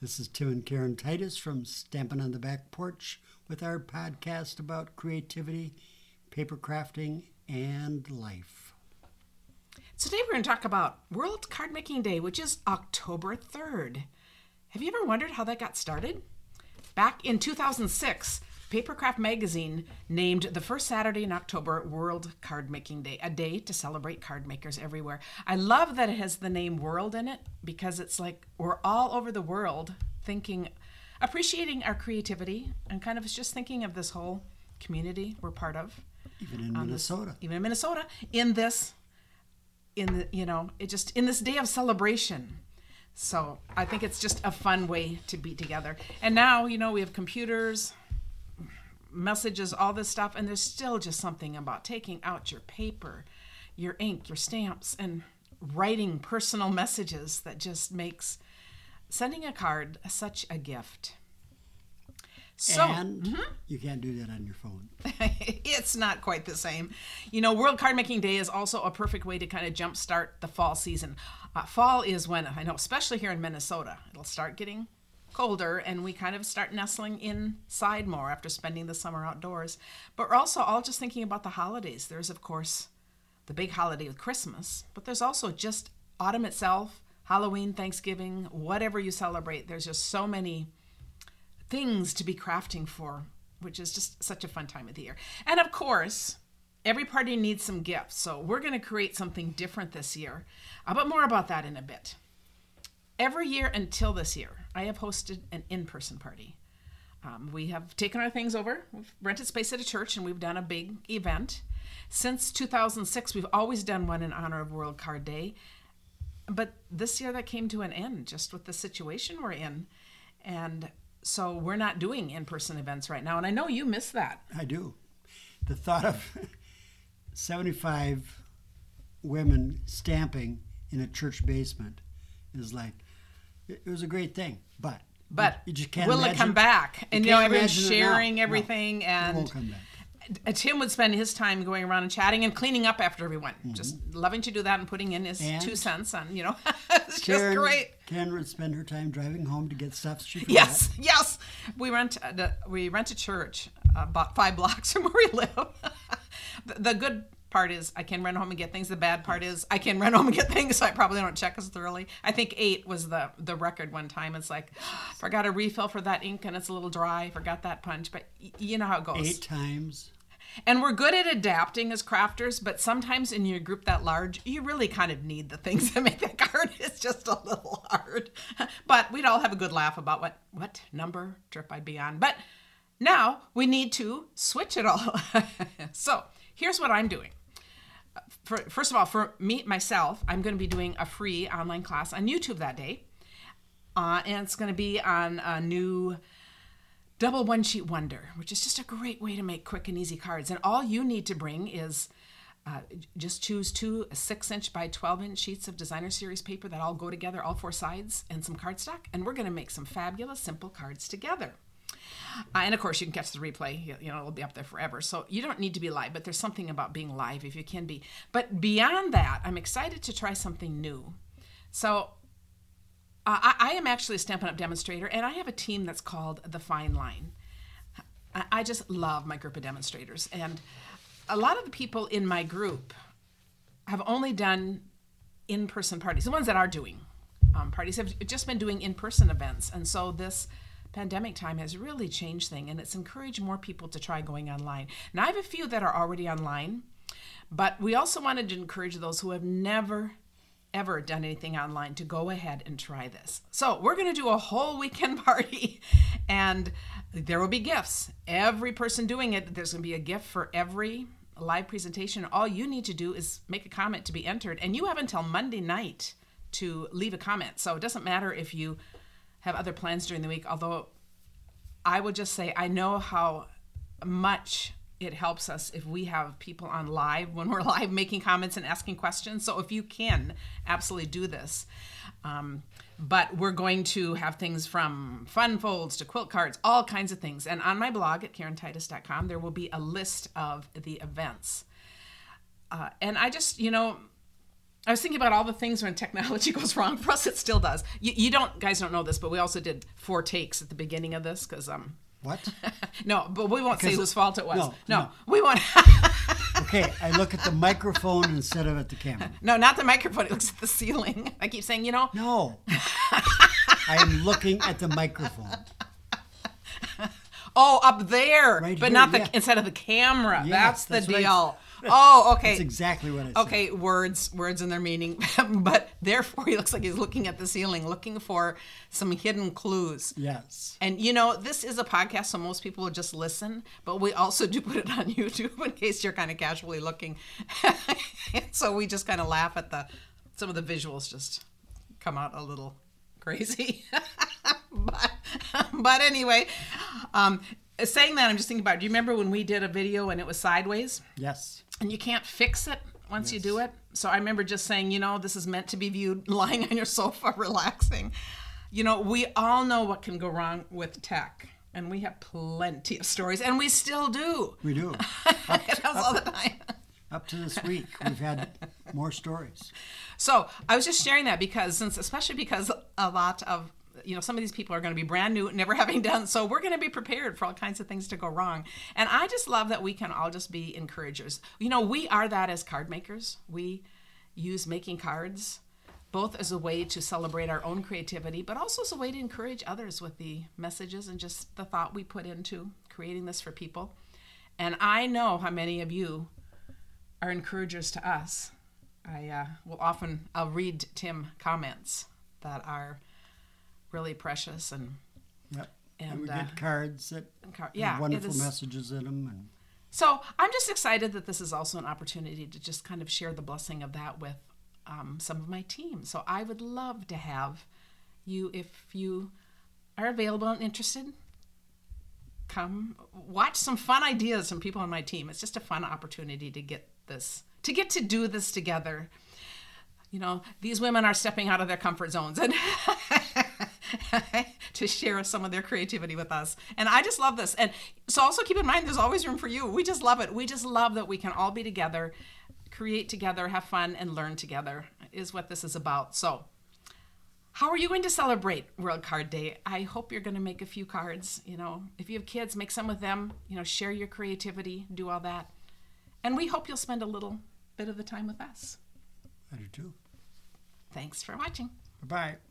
This is Tim and Karen Titus from Stampin' on the Back Porch with our podcast about creativity, paper crafting, and life. Today we're going to talk about World Card Making Day, which is October 3rd. Have you ever wondered how that got started? Back in 2006, Papercraft magazine named the first Saturday in October World Card Making Day, a day to celebrate card makers everywhere. I love that it has the name world in it because it's like we're all over the world thinking, appreciating our creativity and kind of just thinking of this whole community we're part of. Even in Minnesota. This, even in Minnesota, in this, in the, you know, it just, in this day of celebration. So I think it's just a fun way to be together. And now, you know, we have computers, messages, all this stuff, and there's still just something about taking out your paper, your ink, your stamps, and writing personal messages that just makes sending a card such a gift. So, and mm-hmm. you can't do that on your phone. it's not quite the same. You know, World Card Making Day is also a perfect way to kind of jumpstart the fall season. Uh, fall is when, I know, especially here in Minnesota, it'll start getting colder and we kind of start nestling inside more after spending the summer outdoors. But we're also all just thinking about the holidays. There's, of course, the big holiday of Christmas, but there's also just autumn itself, Halloween, Thanksgiving, whatever you celebrate. There's just so many things to be crafting for, which is just such a fun time of the year. And of course, every party needs some gifts. So we're going to create something different this year. But more about that in a bit. Every year until this year, I have hosted an in person party. Um, we have taken our things over, we've rented space at a church, and we've done a big event. Since 2006, we've always done one in honor of World Card Day. But this year that came to an end just with the situation we're in. And so we're not doing in person events right now. And I know you miss that. I do. The thought of 75 women stamping in a church basement is like, it was a great thing, but but you, just can't. Will imagine, it come back? And you, know, everyone's sharing everything, no, and won't come back. Tim would spend his time going around and chatting and cleaning up after everyone. Mm-hmm. Just loving to do that and putting in his and two cents on, you know, it's Karen, just great. Karen would spend her time driving home to get stuff she forgot. Yes, yes. We rent uh, we rent a church uh, about five blocks from where we live. the, the good part is I can run home and get things. The bad part is I can run home and get things. So I probably don't check as thoroughly. I think eight was the the record one time. It's like forgot a refill for that ink and it's a little dry. Forgot that punch, but y- you know how it goes. Eight times. And we're good at adapting as crafters, but sometimes in your group that large, you really kind of need the things that make that card. It's just a little hard. But we'd all have a good laugh about what what number trip I'd be on. But now we need to switch it all. so here's what I'm doing for, first of all, for me myself, I'm going to be doing a free online class on YouTube that day, uh, and it's going to be on a new double one sheet wonder, which is just a great way to make quick and easy cards. And all you need to bring is uh, just choose two six inch by 12 inch sheets of designer series paper that all go together, all four sides, and some cardstock, and we're going to make some fabulous simple cards together. Uh, and of course, you can catch the replay. You, you, know, it'll be up there forever. So you don't need to be live, but there's something about being live if you can be. But beyond that, I'm excited to try something new. So uh, I, I, am actually a Stampin' Up! demonstrator, and I have a team that's called The Fine Line. I, I just love my group of demonstrators. And a lot of the people in my group have only done in person parties. The ones that are doing um, parties have just been doing in person events. And so this pandemic time has really changed things and it's encouraged more people to try going online. Now, I have a few that are already online, but we also wanted to encourage those who have never ever done anything online to go ahead and try this. So, we're going to do a whole weekend party and there will be gifts. Every person doing it, there's going to be a gift for every live presentation. All you need to do is make a comment to be entered, and you have until Monday night to leave a comment. So, it doesn't matter if you have other plans during the week. Although I would just say I know how much it helps us if we have people on live when we're live making comments and asking questions. So if you can, absolutely do this. Um, but we're going to have things from fun folds to quilt cards, all kinds of things. And on my blog at karentitus.com, there will be a list of the events. Uh, and I just, you know, I was thinking about all the things when technology goes wrong for us. It still does. You, you don't, guys, don't know this, but we also did four takes at the beginning of this because um, What? no, but we won't say whose fault it was. no, no, no. we won't. Okay, I look at the microphone instead of at the camera. no, not the microphone. It looks at the ceiling. I keep saying, you know, No. I am looking at the microphone. Oh, up there, Right but here, not the yeah. instead of the camera. Yes, that's the that's I- deal. oh, okay. That's exactly what I said. Okay, words, words and their meaning. but therefore, he looks like he's looking at the ceiling, looking for some hidden clues. Yes. And you know, this is a podcast, so most people will just listen, but we also do put it on YouTube in case you're kind of casually looking. so we just kind of laugh at the some of the visuals just come out a little crazy. but but anyway, um, saying that, I'm just thinking about. Do you remember when we did a video and it was sideways? Yes. and you can't fix it once you do it. So I remember just saying, you know, this is meant to be viewed lying on your sofa, relaxing. You know, we all know what can go wrong with tech, and we have plenty of stories, and we still do. We do. it happens all the time. Up to this week, we've had more stories. So I was just sharing that because, since especially because a lot of you know some of these people are going to be brand new, never having done, so we're going to be prepared for all kinds of things to go wrong. And I just love that we can all just be encouragers. You know, we are that as card makers. We use making cards both as a way to celebrate our own creativity, but also as a way to encourage others with the messages and just the thought we put into creating this for people. And I know how many of you are encouragers to us. I uh, will often I'll read Tim comments that are really precious and Yep. And, we uh, get cards that car- yeah, wonderful messages in them. And so I'm just excited that this is also an opportunity to just kind of share the blessing of that with um, some of my team. So I would love to have you, if you are available and interested, come watch some fun ideas from people on my team. It's just a fun opportunity to get this, to get to do this together. You know, these women are stepping out of their comfort zones and to share some of their creativity with us. And I just love this. And so also keep in mind there's always room for you. We just love it. We just love that we can all be together, create together, have fun and learn together is what this is about. So how are you going to celebrate World Card Day? I hope you're going to make a few cards. You know, if you have kids, make some with them. You know, share your creativity, do all that. And we hope you'll spend a little bit of the time with us. I do too. Thanks for watching. Bye bye.